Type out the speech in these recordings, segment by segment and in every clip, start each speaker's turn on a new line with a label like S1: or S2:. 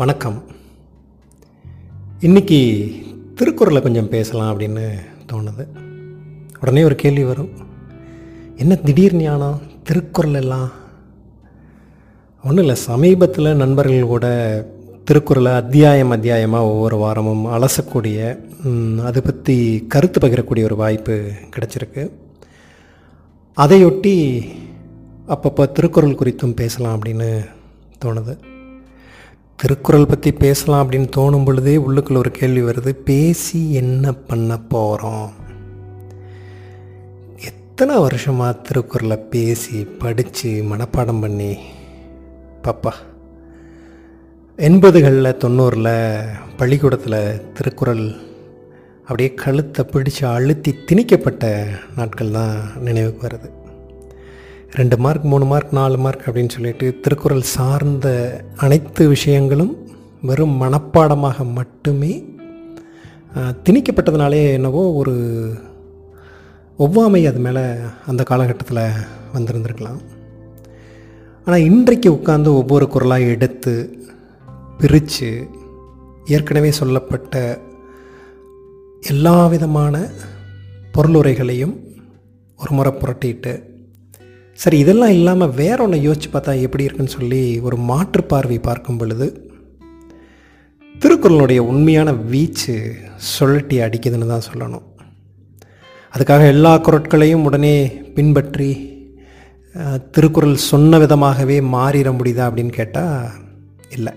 S1: வணக்கம். இன்னைக்கு திருக்குறளை கொஞ்சம் பேசலாம் அப்படின்னு தோணுது. உடனே ஒரு கேள்வி வரும். என்ன திடீர் ஞானம்? திருக்குறள் எல்லாம்? ஒன்றும் இல்லை சமீபத்தில் நண்பர்கள் கூட திருக்குறளை அத்தியாயம் அத்தியாயமாக ஒவ்வொரு வாரமும் அலசக்கூடிய அதை பற்றி கருத்து பகிரக்கூடிய ஒரு வாய்ப்பு கிடச்சிருக்கு. அதையொட்டி அப்பப்போ திருக்குறள் குறித்தும் பேசலாம் அப்படின்னு தோணுது. திருக்குறள் பற்றி பேசலாம் அப்படின்னு தோணும் பொழுதே உள்ளுக்குள்ள ஒரு கேள்வி வருது. பேசி என்ன பண்ண போகிறோம் எத்தனை வருஷமாக திருக்குறளை பேசி படித்து மனப்பாடம் பண்ணி? பாப்பா எண்பதுகளில் தொண்ணூறில் பள்ளிக்கூடத்தில் திருக்குறள் அப்படியே கழுத்தை பிடிச்சு அழுத்தி திணிக்கப்பட்ட நாட்கள் தான் நினைவுக்கு வருது. ரெண்டு மார்க் மூணு மார்க் நாலு மார்க் அப்படின்னு சொல்லிட்டு திருக்குறள் சார்ந்த அனைத்து விஷயங்களும் வெறும் மனப்பாடமாக மட்டுமே திணிக்கப்பட்டதுனாலே என்னவோ ஒரு ஒவ்வாமை அது மேலே அந்த காலகட்டத்தில் வந்திருந்திருக்கலாம். ஆனால் இன்றைக்கு உட்கார்ந்து ஒவ்வொரு குரலாக எடுத்து பிரித்து ஏற்கனவே சொல்லப்பட்ட எல்லா விதமான பொருளுரைகளையும் ஒரு முறை புரட்டிட்டு சரி இதெல்லாம் இல்லாமல் வேற ஒன்று யோசித்து பார்த்தா எப்படி இருக்குன்னு சொல்லி ஒரு மாற்று பார்வை பார்க்கும் பொழுது திருக்குறளுடைய உண்மையான வீச்சு சுழட்டி அடிக்குதுன்னு தான் சொல்லணும். அதுக்காக எல்லா குரட்களையும் உடனே பின்பற்றி திருக்குறள் சொன்ன விதமாகவே மாறிட முடியுதா அப்படின்னு கேட்டால் இல்லை.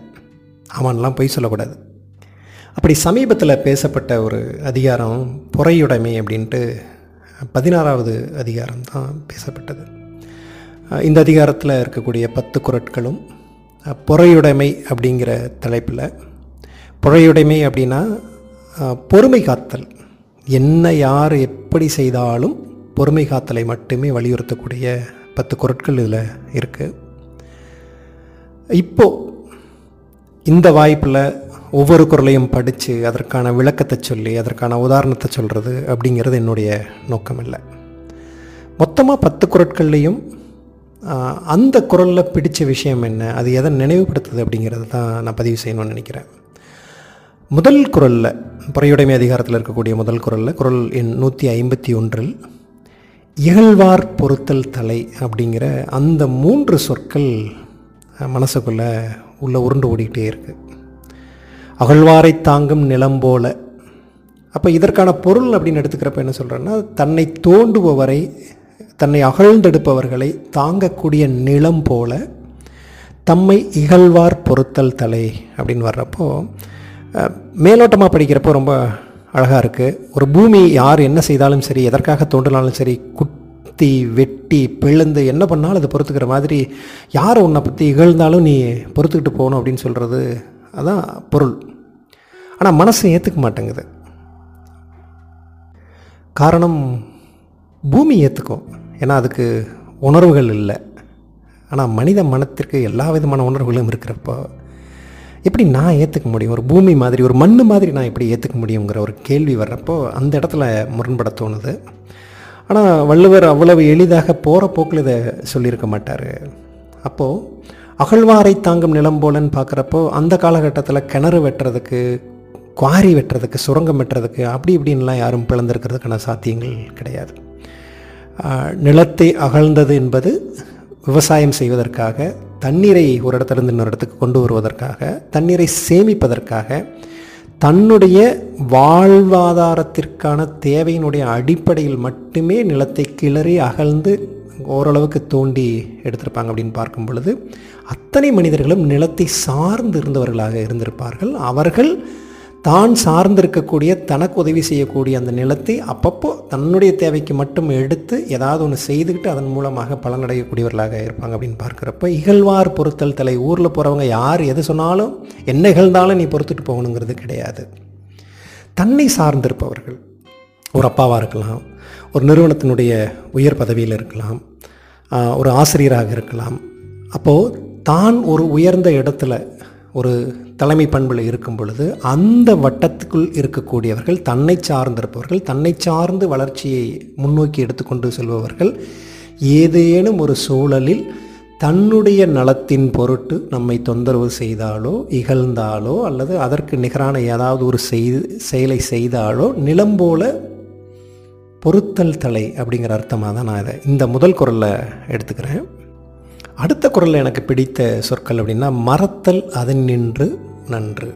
S1: அவன்லாம் பொய் சொல்லக்கூடாது. அப்படி சமீபத்தில் பேசப்பட்ட ஒரு அதிகாரம் பொறையுடைமை அப்படின்ட்டு பதினாறாவது அதிகாரம் தான் பேசப்பட்டது. இந்த அதிகாரத்தில் இருக்கக்கூடிய பத்து குரட்களும் பொறையுடைமை அப்படிங்கிற தலைப்பில். பொறையுடைமை அப்படின்னா பொறுமை காத்தல். என்ன யார் எப்படி செய்தாலும் பொறுமை காத்தலை மட்டுமே வலியுறுத்தக்கூடிய பத்து குரட்கள் இதில் இருக்குது இப்போது இந்த வாய்ப்பில் ஒவ்வொரு குரலையும் படித்து அதற்கான விளக்கத்தை சொல்லி அதற்கான உதாரணத்தை சொல்கிறது அப்படிங்கிறது என்னுடைய நோக்கம் இல்லை மொத்தமாக பத்து குரட்கள்லேயும் அந்த குரலில் பிடித்த விஷயம் என்ன? அது எதை நினைவுபடுத்துது அப்படிங்கிறது தான் நான் பதிவு செய்யணும்னு நினைக்கிறேன். முதல் குரலில் பொறையுடைமை அதிகாரத்தில் இருக்கக்கூடிய முதல் குரலில் குரல் எண் நூற்றி ஐம்பத்தி ஒன்றில் இகழ்வார் பொருத்தல் தலை அப்படிங்கிற அந்த மூன்று சொற்கள் மனசுக்குள்ளே உள்ள உருண்டு ஓடிக்கிட்டே இருக்குது அகழ்வாரை தாங்கும் நிலம் போல அப்போ இதற்கான பொருள் அப்படின்னு எடுத்துக்கிறப்ப என்ன சொல்கிறேன்னா தன்னை தோண்டுபவரை தன்னை அகழ்ந்தெடுப்பவர்களை தாங்கக்கூடிய நிலம் போல தம்மை இகழ்வார் பொறுத்தல் தலை அப்படின்னு வர்றப்போ மேலோட்டமாக படிக்கிறப்போ ரொம்ப அழகாக இருக்குது ஒரு பூமி யார் என்ன செய்தாலும் சரி எதற்காக தோன்றினாலும் சரி குத்தி வெட்டி பிளந்து என்ன பண்ணாலும் அதை பொறுத்துக்கிற மாதிரி யார் உன்னை பற்றி இகழ்ந்தாலும் நீ பொறுத்துக்கிட்டு போகணும் அப்படின்னு சொல்கிறது அதான் பொருள். ஆனால் மனசு ஏற்றுக்க மாட்டேங்குது. காரணம் பூமி ஏற்றுக்கும் ஏன்னா அதுக்கு உணர்வுகள் இல்லை. ஆனால் மனித மனத்திற்கு எல்லா விதமான உணர்வுகளும் இருக்கிறப்போ எப்படி நான் ஏற்றுக்க முடியும்? ஒரு பூமி மாதிரி ஒரு மண்ணு மாதிரி நான் எப்படி ஏற்றுக்க முடியுங்கிற ஒரு கேள்வி வர்றப்போ அந்த இடத்துல முரண்பட தோணுது. ஆனால் வள்ளுவர் அவ்வளவு எளிதாக போகிற போக்கில் இதை சொல்லியிருக்க மாட்டார். அப்போது அகழ்வாரை தாங்கும் நிலம் போலன்னு பார்க்குறப்போ அந்த காலகட்டத்தில் கிணறு வெட்டுறதுக்கு குவாரி வெட்டுறதுக்கு சுரங்கம் வெட்டுறதுக்கு அப்படி இப்படின்லாம் யாரும் பிளந்திருக்கிறதுக்கான சாத்தியங்கள் கிடையாது. நிலத்தை அகழ்ந்தது என்பது விவசாயம் செய்வதற்காக தண்ணீரை ஒரு இடத்துலேருந்து இன்னொரு இடத்துக்கு கொண்டு வருவதற்காக தண்ணீரை சேமிப்பதற்காக தன்னுடைய வாழ்வாதாரத்திற்கான தேவையினுடைய அடிப்படையில் மட்டுமே நிலத்தை கிளறி அகழ்ந்து ஓரளவுக்கு தோண்டி எடுத்திருப்பாங்க அப்படின்னு பார்க்கும் பொழுது அத்தனை மனிதர்களும் நிலத்தை சார்ந்து இருந்தவர்களாக இருந்திருப்பார்கள். அவர்கள் தான் சார்ந்திருக்கக்கூடிய தனக்கு உதவி செய்யக்கூடிய அந்த நிலத்தை அப்பப்போ தன்னுடைய தேவைக்கு மட்டும் எடுத்து ஏதாவது ஒன்று செய்துக்கிட்டு அதன் மூலமாக பலனடையக்கூடியவர்களாக இருப்பாங்க அப்படின்னு பார்க்குறப்ப இகழ்வார் பொறுத்தல் தலை ஊரில் போகிறவங்க யார் எது சொன்னாலும் என்ன இகழ்ந்தாலும் நீ பொறுத்துட்டு போகணுங்கிறது கிடையாது. தன்னை சார்ந்திருப்பவர்கள் ஒரு அப்பாவாக இருக்கலாம் ஒரு நிறுவனத்தினுடைய உயர் பதவியில் இருக்கலாம் ஒரு ஆசிரியராக இருக்கலாம். அப்போது தான் ஒரு உயர்ந்த இடத்துல ஒரு தலைமை பண்பில் இருக்கும் பொழுது அந்த வட்டத்துக்குள் இருக்கக்கூடியவர்கள் தன்னை சார்ந்திருப்பவர்கள் தன்னை சார்ந்து வளர்ச்சியை முன்னோக்கி எடுத்துக்கொண்டு செல்பவர்கள் ஏதேனும் ஒரு சூழலில் தன்னுடைய நலத்தின் பொருட்டு நம்மை தொந்தரவு செய்தாலோ இகழ்ந்தாலோ அல்லது அதற்கு நிகரான ஏதாவது ஒரு செய் செயலை செய்தாலோ நிலம் போல பொருத்தல் தலை அப்படிங்கிற அர்த்தமாக தான் நான் இதை இந்த முதல் குரலில் எடுத்துக்கிறேன். அடுத்த குரலில் எனக்கு பிடித்த சொற்கள் அப்படின்னா மறத்தல் அதன் நின்று நன்று.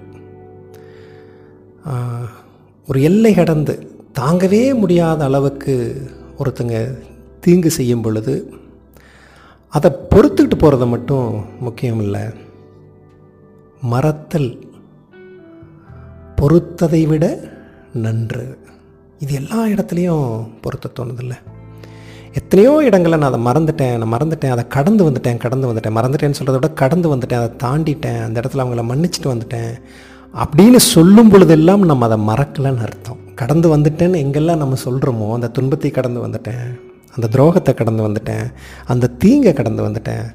S1: ஒரு எல்லை கடந்து தாங்கவே முடியாத அளவுக்கு ஒருத்தங்க தீங்கு செய்யும் பொழுது அதை பொறுத்துக்கிட்டு போகிறது மட்டும் முக்கியம் இல்லை. மறத்தல் பொறுத்ததை விட நன்று. இது எல்லா இடத்துலையும் பொருத்த தோணுதில்ல எத்தனையோ இடங்களில் நான் அதை மறந்துட்டேன் நான் மறந்துட்டேன் அதை கடந்து வந்துட்டேன் கடந்து வந்துட்டேன். மறந்துட்டேன்னு சொல்கிறத விட கடந்து வந்துட்டேன் அதை தாண்டிட்டேன் அந்த இடத்துல அவங்கள மன்னிச்சிட்டு வந்துட்டேன் அப்படின்னு சொல்லும் பொழுதெல்லாம் நம்ம அதை மறக்கலைன்னு அர்த்தம். கடந்து வந்துட்டேன்னு எங்கெல்லாம் நம்ம சொல்கிறோமோ அந்த துன்பத்தை கடந்து வந்துட்டேன் அந்த துரோகத்தை கடந்து வந்துட்டேன் அந்த தீங்கை கடந்து வந்துட்டேன்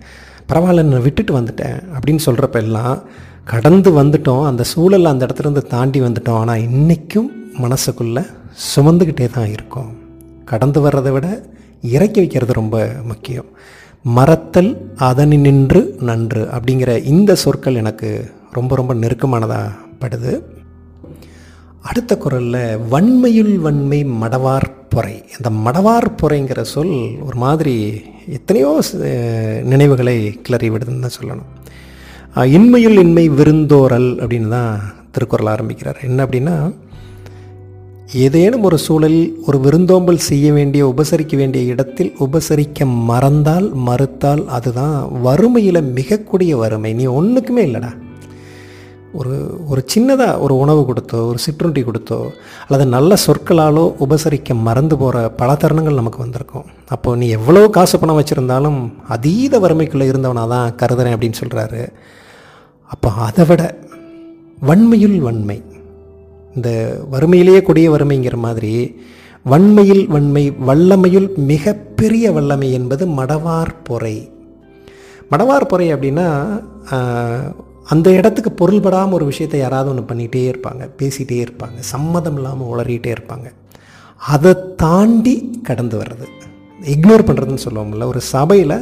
S1: பரவாயில்ல நான் விட்டுட்டு வந்துட்டேன் அப்படின்னு சொல்கிறப்ப எல்லாம் கடந்து வந்துட்டோம் அந்த சூழல் அந்த இடத்துல இருந்து தாண்டி வந்துட்டோம். ஆனால் இன்றைக்கும் மனசுக்குள்ளே சுமந்துக்கிட்டே தான் இருக்கும். கடந்து வர்றதை விட இறக்கி வைக்கிறது ரொம்ப முக்கியம். மறத்தல் அதனி நின்று நன்று அப்படிங்கிற இந்த சொற்கள் எனக்கு ரொம்ப ரொம்ப நெருக்கமானதாக படுது. அடுத்த குரலில் வன்மையுள் வன்மை மடவார் பொறை. அந்த மடவார் பொறைங்கிற சொல் ஒரு மாதிரி எத்தனையோ நினைவுகளை கிளறி விடுதுன்னு தான் சொல்லணும். இன்மையுள் இன்மை விருந்தோரல் அப்படின்னு தான் திருக்குறள் ஆரம்பிக்கிறார். என்ன அப்படின்னா ஏதேனும் ஒரு சூழலில் ஒரு விருந்தோம்பல் செய்ய வேண்டிய உபசரிக்க வேண்டிய இடத்தில் உபசரிக்க மறந்தால் மறுத்தால் அதுதான் வறுமையில் மிகக்கூடிய வறுமை. நீ ஒன்றுக்குமே இல்லைடா. ஒரு ஒரு சின்னதாக ஒரு உணவு கொடுத்தோ ஒரு சிற்றுண்டி கொடுத்தோ அல்லது நல்ல சொற்களாலோ உபசரிக்க மறந்து போகிற பல தருணங்கள் நமக்கு வந்திருக்கும். அப்போது நீ எவ்வளோ காசு பணம் வச்சுருந்தாலும் அதீத வறுமைக்குள்ளே இருந்தவனாக தான் கருதுறேன் அப்படின்னு சொல்கிறாரு அப்போ அதை விட வன்மையுள் வன்மை. இந்த வறுமையிலேயே கொடிய வறுமைங்கிற மாதிரி வன்மையில் வன்மை வல்லமையுள் மிகப்பெரிய வல்லமை என்பது மடவார் பொறை. மடவார் பொறை அப்படின்னா அந்த இடத்துக்கு பொருள்படாமல் ஒரு விஷயத்தை யாராவது ஒன்று பண்ணிகிட்டே இருப்பாங்க பேசிகிட்டே இருப்பாங்க சம்மதம் இல்லாமல் உளறிட்டே இருப்பாங்க. அதை தாண்டி கடந்து வர்றது. இக்னோர் பண்ணுறதுன்னு சொல்லுவோம்ல ஒரு சபையில்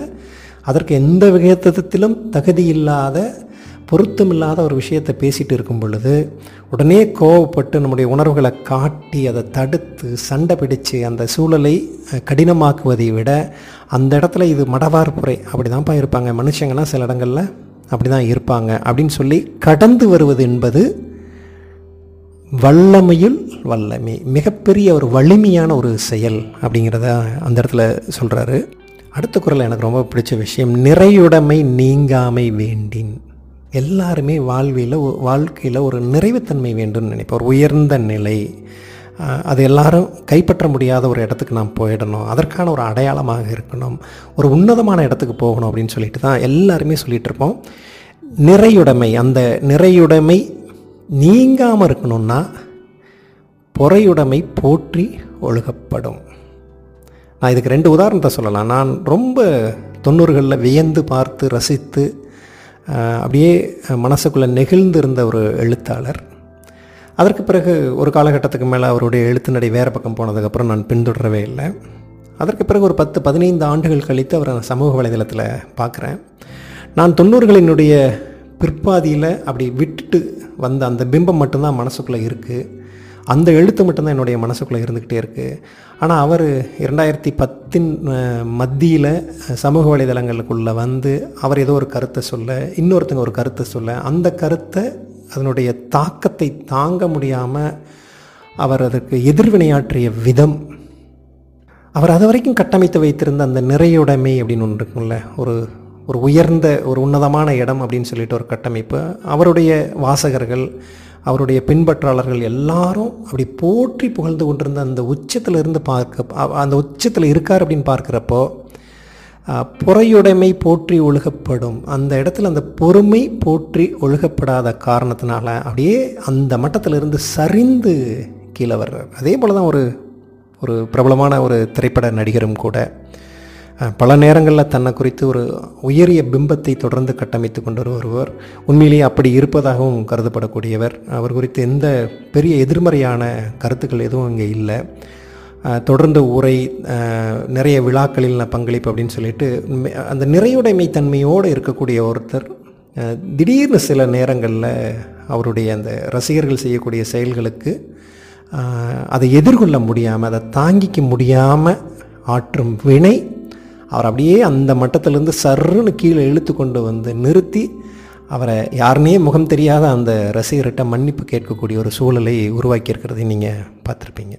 S1: அதற்கு எந்த விதத்திலும் தகுதி இல்லாத பொருத்தமில்லாத ஒரு விஷயத்தை பேசிட்டு இருக்கும் பொழுது உடனே கோவப்பட்டு நம்முடைய உணர்வுகளை காட்டி அதை தடுத்து சண்டை பிடிச்சு அந்த சூழலை கடினமாக்குவதை விட அந்த இடத்துல இது மடவார்புரை அப்படி தான்ப்பா இருப்பாங்க. மனுஷங்கன்னா சில இடங்களில் அப்படி தான் இருப்பாங்க. அப்படின்னு சொல்லி கடந்து வருவது என்பது வல்லமையில் வல்லமை மிகப்பெரிய ஒரு வலிமையான ஒரு செயல் அப்படிங்கிறத அந்த இடத்துல சொல்கிறாரு அடுத்த குரல் எனக்கு ரொம்ப பிடிச்ச விஷயம் நிறையுடைமை நீங்காமை வேண்டின். எல்லாருமே வாழ்வியில் வாழ்க்கையில் ஒரு நிறைவுத்தன்மை வேண்டும்னு நினைப்போம். ஒரு உயர்ந்த நிலை. அது எல்லாரும் கைப்பற்ற முடியாத ஒரு இடத்துக்கு நாம் போயிடணும். அதற்கான ஒரு அடையாளமாக இருக்கணும். ஒரு உன்னதமான இடத்துக்கு போகணும் அப்படின்னு சொல்லிட்டு தான் எல்லாருமே சொல்லிகிட்டு இருப்போம். நிறையுடைமை அந்த நிறையுடைமை நீங்காமல் இருக்கணும்னா பொறையுடைமை போற்றி ஒழுகப்படும். நான் இதுக்கு ரெண்டு உதாரணத்தை சொல்லலாம். நான் ரொம்ப தொண்ணூறுகளில் வியந்து பார்த்து ரசித்து அப்படியே மனசுக்குள்ளே நெகிழ்ந்து இருந்த ஒரு எழுத்தாளர். அதற்கு பிறகு ஒரு காலகட்டத்துக்கு மேலே அவருடைய எழுத்து நடை வேறு பக்கம் போனதுக்கப்புறம் நான் பின்தொடரவே இல்லை. அதற்கு பிறகு ஒரு பத்து பதினைந்து ஆண்டுகள் கழித்து அவரை நான் சமூக வலைதளத்தில் பார்க்குறேன் நான் தொண்ணூறுகளினுடைய பிற்பாதியில் அப்படி விட்டுட்டு வந்த அந்த பிம்பம் மட்டும்தான் மனசுக்குள்ளே இருக்குது அந்த எழுத்து மட்டும்தான் என்னுடைய மனசுக்குள்ளே இருந்துக்கிட்டே இருக்குது ஆனால் அவர் இரண்டாயிரத்தி பத்தின் மத்தியில் சமூக வலைதளங்களுக்குள்ளே வந்து அவர் ஏதோ ஒரு கருத்தை சொல்ல இன்னொருத்தங்க ஒரு கருத்தை சொல்ல அந்த கருத்தை அதனுடைய தாக்கத்தை தாங்க முடியாமல் அவர் அதற்கு எதிர்வினையாற்றிய விதம் அவர் அது வரைக்கும் கட்டமைத்து வைத்திருந்த அந்த நிறையுடைமை அப்படின்னு ஒன்று இருக்கும்ல ஒரு ஒரு உயர்ந்த ஒரு உன்னதமான இடம் அப்படின்னு சொல்லிட்டு ஒரு கட்டமைப்பு அவருடைய வாசகர்கள் அவருடைய பின்பற்றாளர்கள் எல்லாரும் அப்படி போற்றி புகழ்ந்து கொண்டிருந்த அந்த உச்சத்தில் இருந்து பார்க்க அந்த உச்சத்தில் இருக்கார் அப்படின்னு பார்க்குறப்போ புறையுடைமை பொறையுடைமை போற்றி ஒழுகப்படும். அந்த இடத்துல அந்த பொறுமை போற்றி ஒழுகப்படாத காரணத்தினால அப்படியே அந்த மட்டத்திலிருந்து சரிந்து கீழே வர்றார். அதே போல் தான் ஒரு ஒரு பிரபலமான ஒரு திரைப்பட நடிகரும் கூட. பல நேரங்களில் தன்னை குறித்து ஒரு உயரிய பிம்பத்தை தொடர்ந்து கட்டமைத்து கொண்டு வருவர் உண்மையிலேயே அப்படி இருப்பதாகவும் கருதப்படக்கூடியவர். அவர் குறித்து எந்த பெரிய எதிர்மறையான கருத்துக்கள் எதுவும் இங்கே இல்லை. தொடர்ந்து உரை நிறைய விழாக்களில் நான் பங்களிப்பு அப்படின்னு சொல்லிட்டு அந்த நிறையுடைமை தன்மையோடு இருக்கக்கூடிய ஒருத்தர் திடீர்னு சில நேரங்களில் அவருடைய அந்த ரசிகர்கள் செய்யக்கூடிய செயல்களுக்கு அதை எதிர்கொள்ள முடியாமல் அதை தாங்கிக்க முடியாமல் ஆற்றும் வினை அவர் அப்படியே அந்த மட்டத்திலேருந்து சர்ருன்னு கீழே இழுத்து கொண்டு வந்து நிறுத்தி அவரை யாருனே முகம் தெரியாத அந்த ரசிகர்கிட்ட மன்னிப்பு கேட்கக்கூடிய ஒரு சூழலை உருவாக்கியிருக்கிறதை நீங்கள் பார்த்துருப்பீங்க.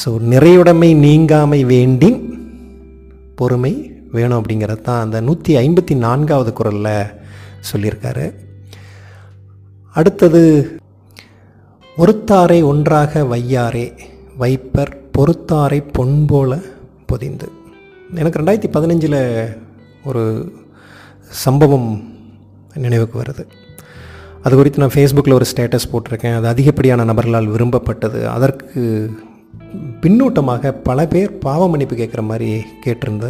S1: ஸோ நிறையுடைமை நீங்காமை வேண்டி பொறுமை வேணும் அப்படிங்கிறது தான் அந்த நூற்றி ஐம்பத்தி நான்காவது குரலில் சொல்லியிருக்காரு. அடுத்தது ஒருத்தாரை ஒன்றாக வையாரே வைப்பர் பொறுத்தாரை பொன்போல பொதிந்து. எனக்கு ரெண்டாயிரத்தி பதினஞ்சில் ஒரு சம்பவம் நினைவுக்கு வருது. அது குறித்து நான் ஃபேஸ்புக்கில் ஒரு ஸ்டேட்டஸ் போட்டிருக்கேன். அது அதிகப்படியான நபர்களால் விரும்பப்பட்டது. அதற்கு பின்னூட்டமாக பல பேர் பாவ மன்னிப்பு கேட்குற மாதிரி கேட்டிருந்த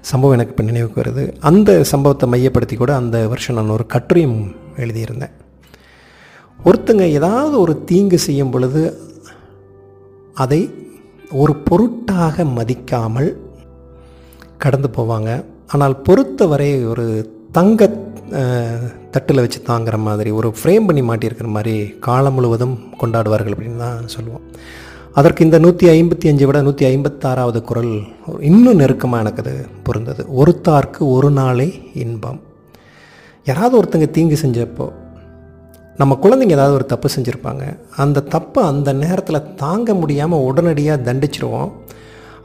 S1: சம்பவம் எனக்கு இப்போ நினைவுக்கு வருது. அந்த சம்பவத்தை மையப்படுத்தி கூட அந்த வருஷம் நான் ஒரு கட்டுரையும் எழுதியிருந்தேன். ஒருத்தங்க ஏதாவது ஒரு தீங்கு செய்யும் பொழுது அதை ஒரு பொருட்டாக மதிக்காமல் கடந்து போவாங்க. ஆனால் பொறுத்தவரை ஒரு தங்க தட்டில் வச்சு தாங்கிற மாதிரி ஒரு ஃப்ரேம் பண்ணி மாட்டியிருக்கிற மாதிரி காலம் முழுவதும் கொண்டாடுவார்கள் அப்படின்னு தான் சொல்லுவோம். அதற்கு இந்த நூற்றி ஐம்பத்தி அஞ்சை விட நூற்றி ஐம்பத்தாறாவது குரல் இன்னும் நெருக்கமாக எனக்கு அது பொருந்தது. ஒருத்தார்க்கு ஒரு நாளே இன்பம். யாராவது ஒருத்தங்க தீங்கு செஞ்சப்போ நம்ம குழந்தைங்க ஏதாவது ஒரு தப்பு செஞ்சுருப்பாங்க. அந்த தப்பை அந்த நேரத்தில் தாங்க முடியாமல் உடனடியாக தண்டிச்சிருவோம்.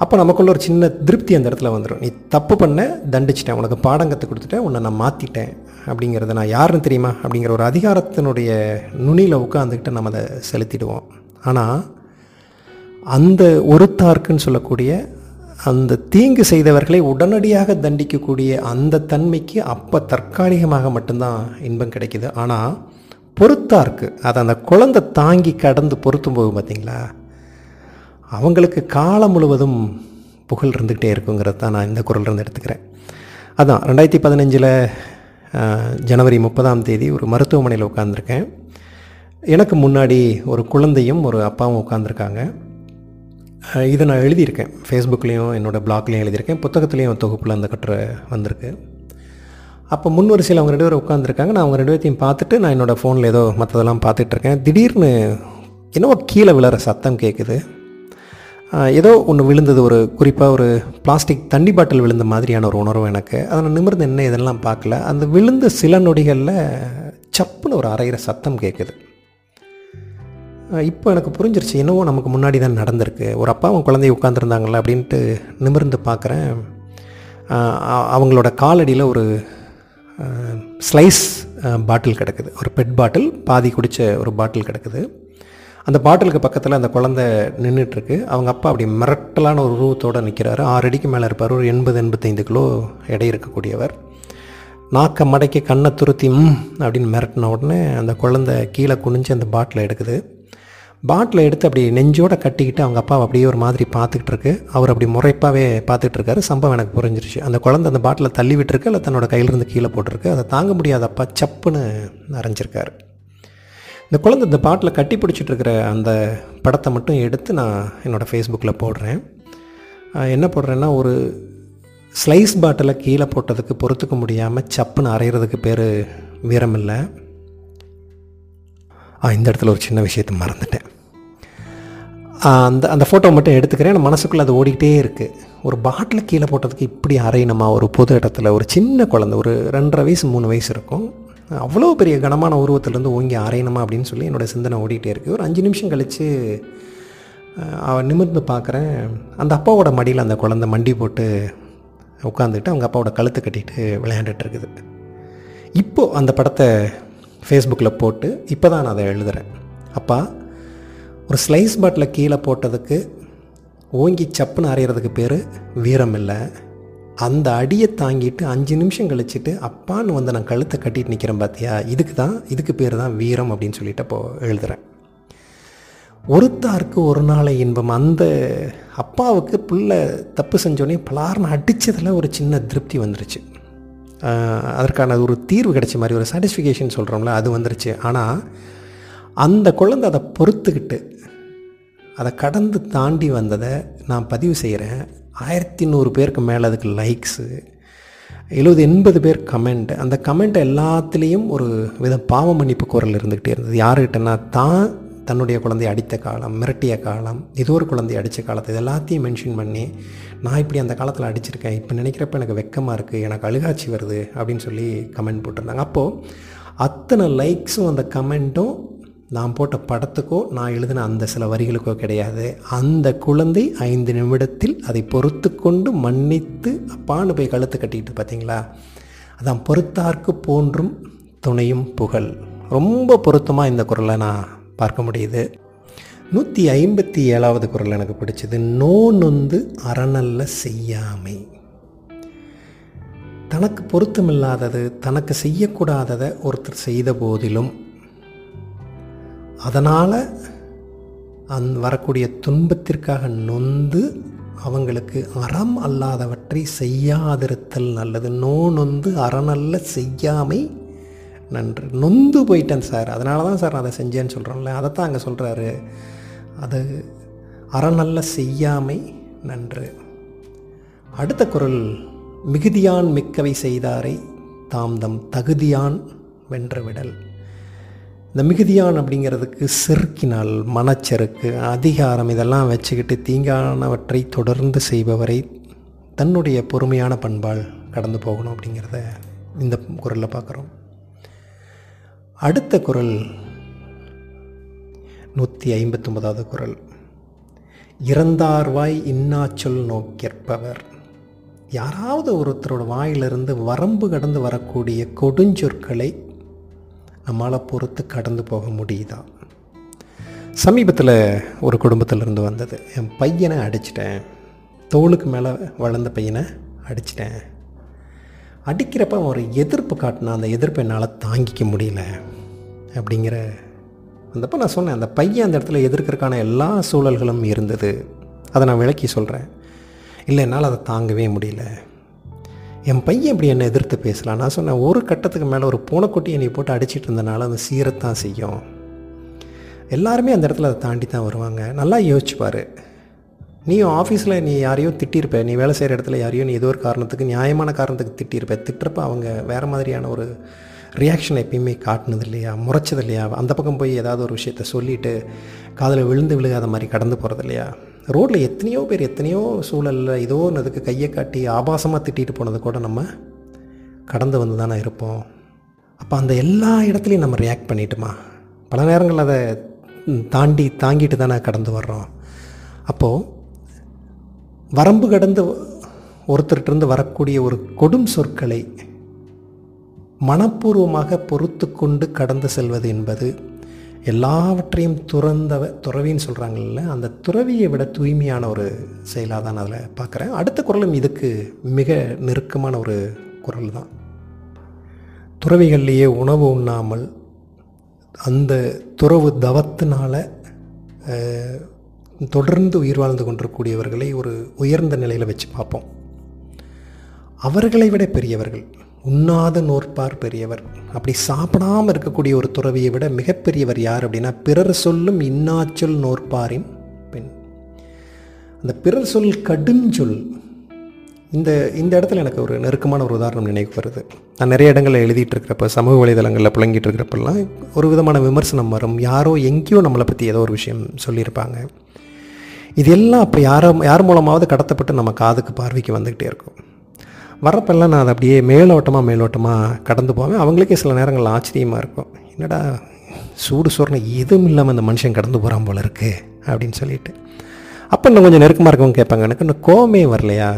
S1: அப்போ நமக்குள்ள ஒரு சின்ன திருப்தி அந்த இடத்துல வந்துடும் நீ தப்பு பண்ண தண்டிச்சிட்டேன். உனக்கு பாடம் கற்றுக் கொடுத்துட்டேன். உன்னை நான் மாற்றிட்டேன் அப்படிங்கிறத நான் யாருன்னு தெரியுமா? அப்படிங்கிற ஒரு அதிகாரத்தினுடைய நுனியில் உட்காந்துக்கிட்டு நம்ம அதை செலுத்திடுவோம். ஆனால் அந்த ஒருத்தார்க்குன்னு சொல்லக்கூடிய அந்த தீங்கு செய்தவர்களை உடனடியாக தண்டிக்கக்கூடிய அந்த தன்மைக்கு அப்போ தற்காலிகமாக மட்டும்தான் இன்பம் கிடைக்குது. ஆனால் பொறுத்தார்க்கு அதை அந்த குழந்தை தாங்கி கடந்து பொருத்தும் போது பார்த்தீங்களா அவங்களுக்கு காலம் முழுவதும் புகழ் இருந்துக்கிட்டே இருக்குங்கிறது தான் நான் இந்த குரல்லேருந்து எடுத்துக்கிறேன். அதான் ரெண்டாயிரத்தி பதினஞ்சில் ஜனவரி முப்பதாம் தேதி ஒரு மருத்துவமனையில் உட்காந்துருக்கேன் எனக்கு முன்னாடி ஒரு குழந்தையும் ஒரு அப்பாவும் உட்காந்துருக்காங்க இதை நான் எழுதியிருக்கேன். ஃபேஸ்புக்லேயும் என்னோடய பிளாக்லேயும் எழுதியிருக்கேன். புத்தகத்துலேயும் தொகுப்பில் அந்த கட்டுரை வந்திருக்கு. அப்போ முன் வரிசையில் அவங்க ரெண்டு பேரும் உட்காந்துருக்காங்க நான் அவங்க ரெண்டு பேர்த்தையும் பார்த்துட்டு நான் என்னோடய ஃபோனில் ஏதோ மற்றதெல்லாம் பார்த்துட்ருக்கேன் திடீர்னு என்னவோ கீழே விழுற சத்தம் கேட்குது. ஏதோ ஒன்று விழுந்தது ஒரு குறிப்பாக ஒரு பிளாஸ்டிக் தண்ணி பாட்டில் விழுந்த மாதிரியான ஒரு உணர்வு எனக்கு. அதை நான் நிமிர்ந்து என்ன இதெல்லாம் பார்க்கல. அந்த விழுந்த சில நொடிகளில் சப்புன்னு ஒரு அரைகிற சத்தம் கேட்குது இப்போ எனக்கு புரிஞ்சிருச்சு என்னவோ நமக்கு முன்னாடி தான் நடந்திருக்கு. ஒரு அப்பாவும் குழந்தைய உட்காந்துருந்தாங்களே அப்படின்ட்டு நிமிர்ந்து பார்க்குறேன். அவங்களோட காலடியில் ஒரு ஸ்லைஸ் பாட்டில் கிடக்குது. ஒரு பெட் பாட்டில் பாதி குடித்த ஒரு பாட்டில் கிடக்குது. அந்த பாட்டிலுக்கு பக்கத்தில் அந்த குழந்தை நின்றுட்டுருக்கு அவங்க அப்பா அப்படி மிரட்டலான ஒரு உருவத்தோடு நிற்கிறாரு ஆறு அடிக்கு மேலே இருப்பார். ஒரு எண்பது எண்பத்தைந்து கிலோ எடை இருக்கக்கூடியவர். நாக்க மடக்கி கண்ணை துருத்தி ம் அப்படின்னு மிரட்டின உடனே அந்த குழந்தை கீழே குனிஞ்சு அந்த பாட்டிலை எடுக்குது. பாட்டிலை எடுத்து அப்படி நெஞ்சோடு கட்டிக்கிட்டு அவங்க அப்பாவை அப்படியே ஒரு மாதிரி பார்த்துக்கிட்டு இருக்கு அவர் அப்படி முறைப்பாகவே பார்த்துட்டு இருக்காரு சம்பவம் எனக்கு புரிஞ்சிருச்சு. அந்த குழந்தை அந்த பாட்டிலை தள்ளி விட்டுருக்கு இல்லை தன்னோட கையிலிருந்து கீழே போட்டிருக்கு. அதை தாங்க முடியாத அப்பா சப்புன்னு அரைஞ்சிருக்காரு. இந்த குழந்தை இந்த பாட்டில் கட்டி பிடிச்சிட்டு இருக்கிற அந்த படத்தை மட்டும் எடுத்து நான் என்னோடய ஃபேஸ்புக்கில் போடுறேன். என்ன போடுறேன்னா ஒரு ஸ்லைஸ் பாட்டிலை கீழே போட்டதுக்கு பொறுத்துக்க முடியாமல் சப்புன்னு அரைகிறதுக்கு பேர் வீரம் இல்லை இந்த இடத்துல ஒரு சின்ன விஷயத்தை மறந்துட்டேன். அந்த அந்த ஃபோட்டோ மட்டும் எடுத்துக்கிறேன். நான் மனசுக்குள்ளே அது ஓடிக்கிட்டே இருக்குது ஒரு பாட்டில் கீழே போட்டதுக்கு இப்படி அரையணுமா? ஒரு பொது இடத்துல ஒரு சின்ன குழந்தை ஒரு ரெண்டரை வயசு மூணு வயசு இருக்கும். அவ்வளோ பெரிய கனமான உருவத்திலேருந்து ஓங்கி அரையணுமா அப்படின்னு சொல்லி என்னோடய சிந்தனை ஓடிட்டே இருக்குது ஒரு அஞ்சு நிமிஷம் கழித்து அவன் நிமிர்ந்து பார்க்குறேன் அந்த அப்பாவோட மடியில் அந்த குழந்தை மண்டி போட்டு உட்காந்துக்கிட்டு அவங்க அப்பாவோட கழுத்து கட்டிட்டு விளையாண்டுட்டு இருக்குது. இப்போது அந்த படத்தை ஃபேஸ்புக்கில் போட்டு இப்போ தான் நான் அதை எழுதுகிறேன் அப்பா ஒரு ஸ்லைஸ் பாட்டில் கீழே போட்டதுக்கு ஓங்கி சப்புன்னு அரைகிறதுக்கு பேர் வீரம் இல்லை. அந்த அடியை தாங்கிட்டு அஞ்சு நிமிஷம் கழிச்சிட்டு அப்பான்னு வந்து நான் கழுத்தை கட்டிட்டு நிற்கிறேன் பார்த்தியா இதுக்கு தான் இதுக்கு பேர் தான் வீரம் அப்படின்னு சொல்லிட்டு அப்போ எழுதுகிறேன் ஒருத்தாருக்கு ஒரு நாளை இன்பம். அந்த அப்பாவுக்கு பிள்ளை தப்பு செஞ்சோடனே பலார்னு அடித்ததில் ஒரு சின்ன திருப்தி வந்துருச்சு. அதற்கான ஒரு தீர்வு கிடைச்ச மாதிரி ஒரு சாட்டிஸ்ஃபிகேஷன் சொல்கிறோம்ல அது வந்துருச்சு. ஆனால் அந்த குழந்தை அதை பொறுத்துக்கிட்டு அதை கடந்து தாண்டி வந்ததை நான் பதிவு செய்கிறேன் ஆயிரத்தி நூறு பேருக்கு மேலே அதுக்கு லைக்ஸு எழுபது எண்பது பேர் கமெண்ட் அந்த கமெண்ட் எல்லாத்துலேயும் ஒரு வித பாவ மன்னிப்பு குரல் இருந்துக்கிட்டே இருந்தது. யாருக்கிட்டனா தான் தன்னுடைய குழந்தை அடித்த காலம் மிரட்டிய காலம் ஏதோ ஒரு குழந்தை அடித்த காலத்தை இது எல்லாத்தையும் மென்ஷன் பண்ணி நான் இப்படி அந்த காலத்தில் அடிச்சிருக்கேன் இப்போ நினைக்கிறப்ப எனக்கு வெக்கமாக இருக்குது எனக்கு அழுகாட்சி வருது அப்படின்னு சொல்லி கமெண்ட் போட்டிருந்தாங்க. அப்போது அத்தனை லைக்ஸும் அந்த கமெண்ட்டும் நான் போட்ட படத்துக்கோ நான் எழுதின அந்த சில வரிகளுக்கோ கிடையாது. அந்த குழந்தை ஐந்து நிமிடத்தில் அதை பொறுத்து கொண்டு மன்னித்து அப்பான்னு போய் கழுத்து கட்டிக்கிட்டு பார்த்தீங்களா அதான் பொறுத்தார்க்கு போன்றும் துணையும் புகழ். ரொம்ப பொருத்தமாக இந்த குரலை நான் பார்க்க முடியுது. நூற்றி ஐம்பத்தி ஏழாவது குரல் எனக்கு பிடிச்சது நோ நொந்து அறநல்ல செய்யாமை. தனக்கு பொருத்தமில்லாதது தனக்கு செய்யக்கூடாததை ஒருத்தர் செய்த போதிலும் அதனால் அந் வரக்கூடிய துன்பத்திற்காக நொந்து அவங்களுக்கு அறம் அல்லாதவற்றை செய்யாதிருத்தல் நல்லது. நோ நொந்து அறநல்ல செய்யாமை நன்று. நொந்து போயிட்டேன் சார். அதனால தான் சார் நான் அதை செஞ்சேன்னு சொல்கிறோம்ல அதைத்தான் அங்கே சொல்கிறாரு அது அறநல்ல செய்யாமை நன்று. அடுத்த குரல் மிகுதியான் மிக்கவை செய்தாரை தாம் தம் தகுதியான் வென்று விடல். இந்த மிகுதியான் அப்படிங்கிறதுக்கு செருக்கினால் மனச்செருக்கு அதிகாரம் இதெல்லாம் வச்சுக்கிட்டு தீங்கானவற்றை தொடர்ந்து செய்பவரை தன்னுடைய பொறுமையான பண்பால் கடந்து போகணும் அப்படிங்கிறத இந்த குரலில் பார்க்குறோம். அடுத்த குரல் நூற்றி ஐம்பத்தொம்பதாவது குரல். இறந்தார்வாய் இன்னாச்சொல் நோக்கிற்பவர். யாராவது ஒருத்தரோட வாயிலிருந்து வரம்பு கடந்து வரக்கூடிய கொடுஞ்சொற்களை நம்மளால் பொறுத்து கடந்து போக முடியுதா? சமீபத்தில் ஒரு குடும்பத்திலேருந்து வந்தது. என் பையனை அடிச்சிட்டேன். தோளுக்கு மேலே வளர்ந்த பையனை அடிச்சிட்டேன். அடிக்கிறப்ப ஒரு எதிர்ப்பு காட்டினா அந்த எதிர்ப்பை என்னால் தாங்கிக்க முடியல அப்படிங்கிற வந்தப்போ நான் சொன்னேன் அந்த பையன் அந்த இடத்துல எதிர்க்கிறதுக்கான எல்லா சூழல்களும் இருந்தது. அதை நான் விளக்கி சொல்கிறேன் இல்லை என்னால் அதை தாங்கவே முடியல. என் பையன் இப்படி என்னை எதிர்த்து பேசலாம் நான் சொன்னேன் ஒரு கட்டத்துக்கு மேலே ஒரு பூனைக்குட்டியை நீ போட்டு அடிச்சிட்டு இருந்தனால அது சீரத்தான் செய்யும். எல்லாருமே அந்த இடத்துல அதை தாண்டி தான் வருவாங்க. நல்லா யோசிச்சுப்பார் நீயும் ஆஃபீஸில் நீ யாரையும் திட்டியிருப்ப நீ வேலை செய்கிற இடத்துல யாரையும் நீ ஏதோ ஒரு காரணத்துக்கு நியாயமான காரணத்துக்கு திட்டியிருப்ப திட்டுறப்ப அவங்க வேறு மாதிரியான ஒரு ரியாக்ஷன் எப்பயுமே காட்டினது இல்லையா? முறைச்சது இல்லையா? அந்த பக்கம் போய் ஏதாவது ஒரு விஷயத்த சொல்லிவிட்டு காதில் விழுந்து விழுகாத மாதிரி கடந்து போகிறது இல்லையா? ரோட்டில் எத்தனையோ பேர் எத்தனையோ சூழலில் ஏதோ அதுக்கு கையை காட்டி ஆபாசமாக திட்டிகிட்டு போனது கூட நம்ம கடந்து வந்து தானே இருப்போம். அப்போ அந்த எல்லா இடத்துலையும் நம்ம ரியாக்ட் பண்ணிட்டோமா? பல நேரங்களில் அதை தாண்டி தாங்கிட்டு தானே கடந்து வர்றோம். அப்போது வரம்பு கடந்து ஒருத்தர்கிட்டருந்து வரக்கூடிய ஒரு கொடும் சொற்களை மனப்பூர்வமாக பொறுத்து கொண்டு கடந்து செல்வது என்பது எல்லாவற்றையும் துறந்தவ துறவின்னு சொல்கிறாங்கல்ல அந்த துறவியை விட தூய்மையான ஒரு செயலாக தான் அதில் பார்க்குறேன். அடுத்த குரலும் இதுக்கு மிக நெருக்கமான ஒரு குரல் தான். துறவிகள்லேயே உணவு உண்ணாமல் அந்த துறவு தவத்தினால தொடர்ந்து உயிர் வாழ்ந்து கொண்டிருக்கக்கூடியவர்களை ஒரு உயர்ந்த நிலையில் வச்சு பார்ப்போம். அவர்களை விட பெரியவர்கள். உண்ணாத நோற்பார் பெரியவர். அப்படி சாப்பிடாமல் இருக்கக்கூடிய ஒரு துறவியை விட மிகப்பெரியவர் யார் அப்படின்னா பிறர் சொல்லும் இன்னாச்சொல் நோற்பாரின் பெண். அந்த பிறர் சொல் கடுஞ்சொல் இந்த இந்த இடத்துல எனக்கு ஒரு நெருக்கமான ஒரு உதாரணம் நினைவுக்கு வருது. நான் நிறைய இடங்களில் எழுதிட்டு இருக்கிறப்ப சமூக வலைதளங்களில் புழங்கிட்டு இருக்கிறப்பெல்லாம் ஒரு விதமான விமர்சனம் வரும். யாரோ எங்கேயோ நம்மளை பற்றி ஏதோ ஒரு விஷயம் சொல்லியிருப்பாங்க. இது எல்லாம் அப்போ யாரோ யார் மூலமாவது கடத்தப்பட்டு நம்ம காதுக்கு பார்வைக்கு வந்துக்கிட்டே இருக்கும். வரப்பெல்லாம் நான் அதை அப்படியே மேலோட்டமாக மேலோட்டமாக கடந்து போவேன். அவங்களுக்கே சில நேரங்களில் ஆச்சரியமாக இருக்கும். என்னடா சூடு சோறுனு எதுவும் இல்லாமல் அந்த மனுஷன் கடந்து போகிறான் போல இருக்கு அப்படின்னு சொல்லிட்டு. அப்போ இன்னும் கொஞ்சம் நெருக்கமாக இருக்கவங்க கேட்பாங்க எனக்கு இன்னும் கோவமே வரலையா?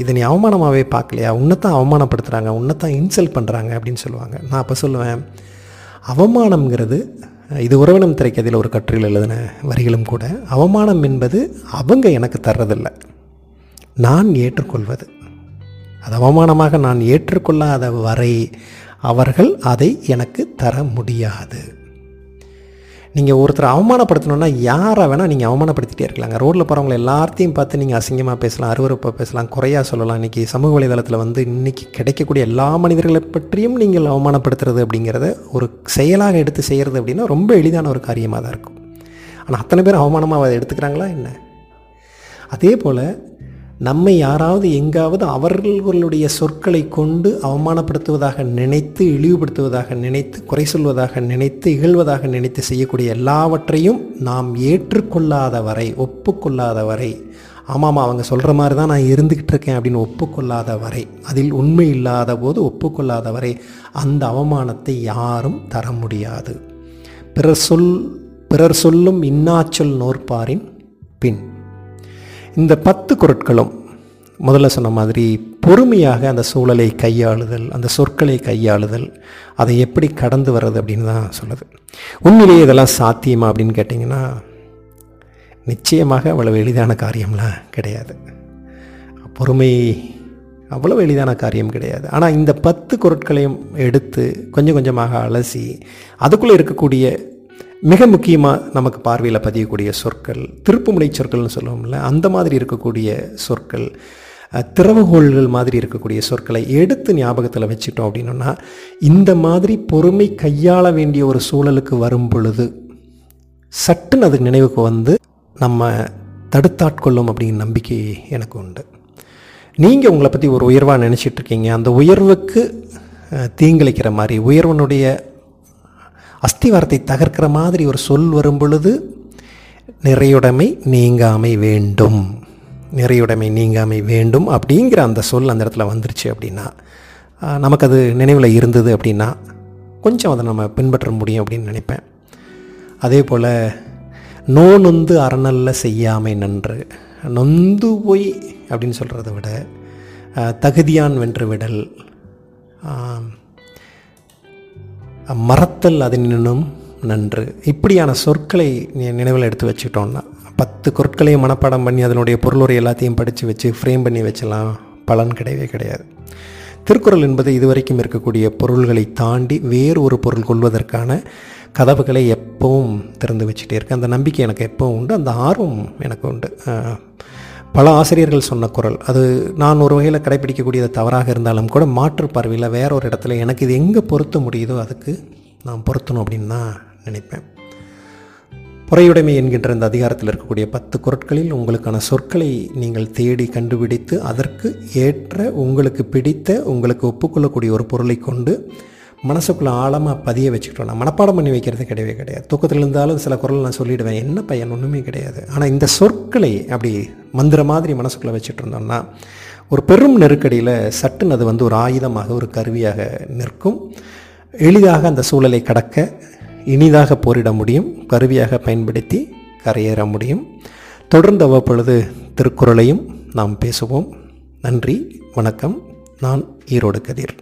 S1: இதை நீ அவமானமாகவே பார்க்கலையா? உன்னைத்தான் அவமானப்படுத்துகிறாங்க உன்னைத்தான் இன்சல்ட் பண்ணுறாங்க அப்படின்னு சொல்லுவாங்க. நான் அப்போ சொல்லுவேன் அவமானம்ங்கிறது இது உறவினம் திரைக்கதையில் ஒரு கட்டுரையில் எழுதின வரிகளும் கூட அவமானம் என்பது அவங்க எனக்கு தர்றதில்லை. நான் ஏற்றுக்கொள்வது. அது அவமானமாக நான் ஏற்றுக்கொள்ளாத வரை அவர்கள் அதை எனக்கு தர முடியாது. நீங்கள் ஒருத்தர் அவமானப்படுத்தணுன்னா யாரை வேணால் நீங்கள் அவமானப்படுத்திட்டே இருக்கலாங்க. ரோட்டில் போகிறவங்கள எல்லாத்தையும் பார்த்து நீங்கள் அசிங்கமாக பேசலாம் அருவறுப்பாக பேசலாம் குறையாக சொல்லலாம். இன்றைக்கி சமூக வலைதளத்தில் வந்து இன்றைக்கி கிடைக்கக்கூடிய எல்லா மனிதர்களை பற்றியும் நீங்கள் அவமானப்படுத்துறது அப்படிங்கிறத ஒரு செயலாக எடுத்து செய்கிறது அப்படின்னா ரொம்ப எளிதான ஒரு காரியமாக தான் இருக்கும். ஆனால் அத்தனை பேர் அவமானமாக அதை எடுத்துக்கிறாங்களா என்ன? அதே போல் நம்மை யாராவது எங்காவது அவர்களுடைய சொற்களை கொண்டு அவமானப்படுத்துவதாக நினைத்து இழிவுபடுத்துவதாக நினைத்து குறை சொல்வதாக நினைத்து இகழ்வதாக நினைத்து செய்யக்கூடிய எல்லாவற்றையும் நாம் ஏற்றுக்கொள்ளாத வரை ஒப்புக்கொள்ளாத வரை ஆமாம் அவங்க சொல்கிற மாதிரி தான் நான் இருந்துக்கிட்டு இருக்கேன் அப்படின்னு ஒப்புக்கொள்ளாத வரை அதில் உண்மை இல்லாத போது ஒப்புக்கொள்ளாத வரை அந்த அவமானத்தை யாரும் தர முடியாது. பிறர் சொல் பிறர் சொல்லும் இன்னாச்சொல் நோற்பாரின் பின். இந்த பத்து குரட்களும் முதல்ல சொன்ன மாதிரி பொறுமையாக அந்த சூழலை கையாளுதல் அந்த சொற்களை கையாளுதல் அதை எப்படி கடந்து வர்றது அப்படின்னு தான் சொல்லுது. உண்மையிலேயே இதெல்லாம் சாத்தியமா அப்படின்னு கேட்டிங்கன்னா நிச்சயமாக அவ்வளவு எளிதான காரியம்லாம் கிடையாது. பொறுமை அவ்வளோ எளிதான காரியம் கிடையாது. ஆனால் இந்த பத்து குரட்களையும் எடுத்து கொஞ்சம் கொஞ்சமாக அலசி அதுக்குள்ளே இருக்கக்கூடிய மிக முக்கியமாக நமக்கு பார்வையில் பதியக்கூடிய சொற்கள் திருப்புமுனை சொற்கள்னு சொல்லுவோம்ல அந்த மாதிரி இருக்கக்கூடிய சொற்கள் திறவுகோள்கள் மாதிரி இருக்கக்கூடிய சொற்களை எடுத்து ஞாபகத்தில் வச்சுட்டோம் அப்படின்னோன்னா இந்த மாதிரி பொறுமை கையாள வேண்டிய ஒரு சூழலுக்கு வரும் பொழுது சட்டுன்னு அது நினைவுக்கு வந்து நம்ம தடுத்தாட்கொள்ளும் அப்படிங்கிற நம்பிக்கை எனக்கு உண்டு. நீங்கள் உங்களை பற்றி ஒரு உயர்வாக நினச்சிட்டு இருக்கீங்க. அந்த உயர்வுக்கு தீங்கிழைக்கிற மாதிரி உயர்வனுடைய அஸ்திவாரத்தை தகர்க்கிற மாதிரி ஒரு சொல் வரும் பொழுது நிறையுடைமை நீங்காமை வேண்டும். நிறையுடைமை நீங்காமை வேண்டும் அப்படிங்கிற அந்த சொல் அந்த இடத்துல வந்துருச்சு அப்படின்னா நமக்கு அது நினைவில் இருந்தது அப்படின்னா கொஞ்சம் அதை நம்ம பின்பற்ற முடியும் அப்படின்னு நினைப்பேன். அதே போல் நோ நொந்து அறநல்ல செய்யாமை நன்று நொந்து போய் அப்படின்னு சொல்கிறத விட தகுதியான் வென்று விடல் மறத்தல் அதனினும் நன்று. இப்படியான சொற்களை நினைவில் எடுத்து வச்சுக்கிட்டோன்னா பத்து பொருட்களையும் மனப்பாடம் பண்ணி அதனுடைய பொருளுரை எல்லாத்தையும் படித்து வச்சு ஃப்ரேம் பண்ணி வச்சலாம் பலன் கிடையவே கிடையாது. திருக்குறள் என்பது இதுவரைக்கும் இருக்கக்கூடிய பொருள்களை தாண்டி வேறு ஒரு பொருள் கொள்வதற்கான கதவுகளை எப்பவும் திறந்து வச்சுட்டே இருக்கு. அந்த நம்பிக்கை எனக்கு எப்பவும் உண்டு அந்த ஆர்வம் எனக்கு உண்டு. பல ஆசிரியர்கள் சொன்ன குரல். அது நான் ஒரு வகையில் கடைப்பிடிக்கக்கூடியது தவறாக இருந்தாலும் கூட மாற்று பார்வையில் வேற ஒரு இடத்துல எனக்கு இது எங்கே பொருத்த முடியுதோ அதுக்கு நான் பொருத்தணும் அப்படின்னு தான் நினைப்பேன். பொறையுடைமை என்கின்ற இந்த அதிகாரத்தில் இருக்கக்கூடிய பத்து குரட்களில் உங்களுக்கான சொற்களை நீங்கள் தேடி கண்டுபிடித்து அதற்கு ஏற்ற உங்களுக்கு பிடித்த உங்களுக்கு ஒப்புக்கொள்ளக்கூடிய ஒரு பொருளை கொண்டு மனசுக்குள்ளே ஆழமாக பதிய வச்சுக்கிட்டோம். நான் மனப்பாடம் பண்ணி வைக்கிறது கிடையவே கிடையாது. தூக்கத்தில் இருந்தாலும் சில குரல் நான் சொல்லிடுவேன் என்ன பையன்? ஒன்றுமே கிடையாது. ஆனால் இந்த சொற்களை அப்படி மந்திர மாதிரி மனசுக்குள்ளே வச்சுட்டு இருந்தோம்னா ஒரு பெரும் நெருக்கடியில் சட்டுன்னு அது வந்து ஒரு ஆயுதமாக ஒரு கருவியாக நிற்கும். எளிதாக அந்த சூழலை கடக்க இனிதாக போரிட முடியும். கருவியாக பயன்படுத்தி கரையேற முடியும். தொடர்ந்து அவ்வப்பொழுது திருக்குறளையும் நாம் பேசுவோம். நன்றி வணக்கம். நான் ஈரோடு கதிர்.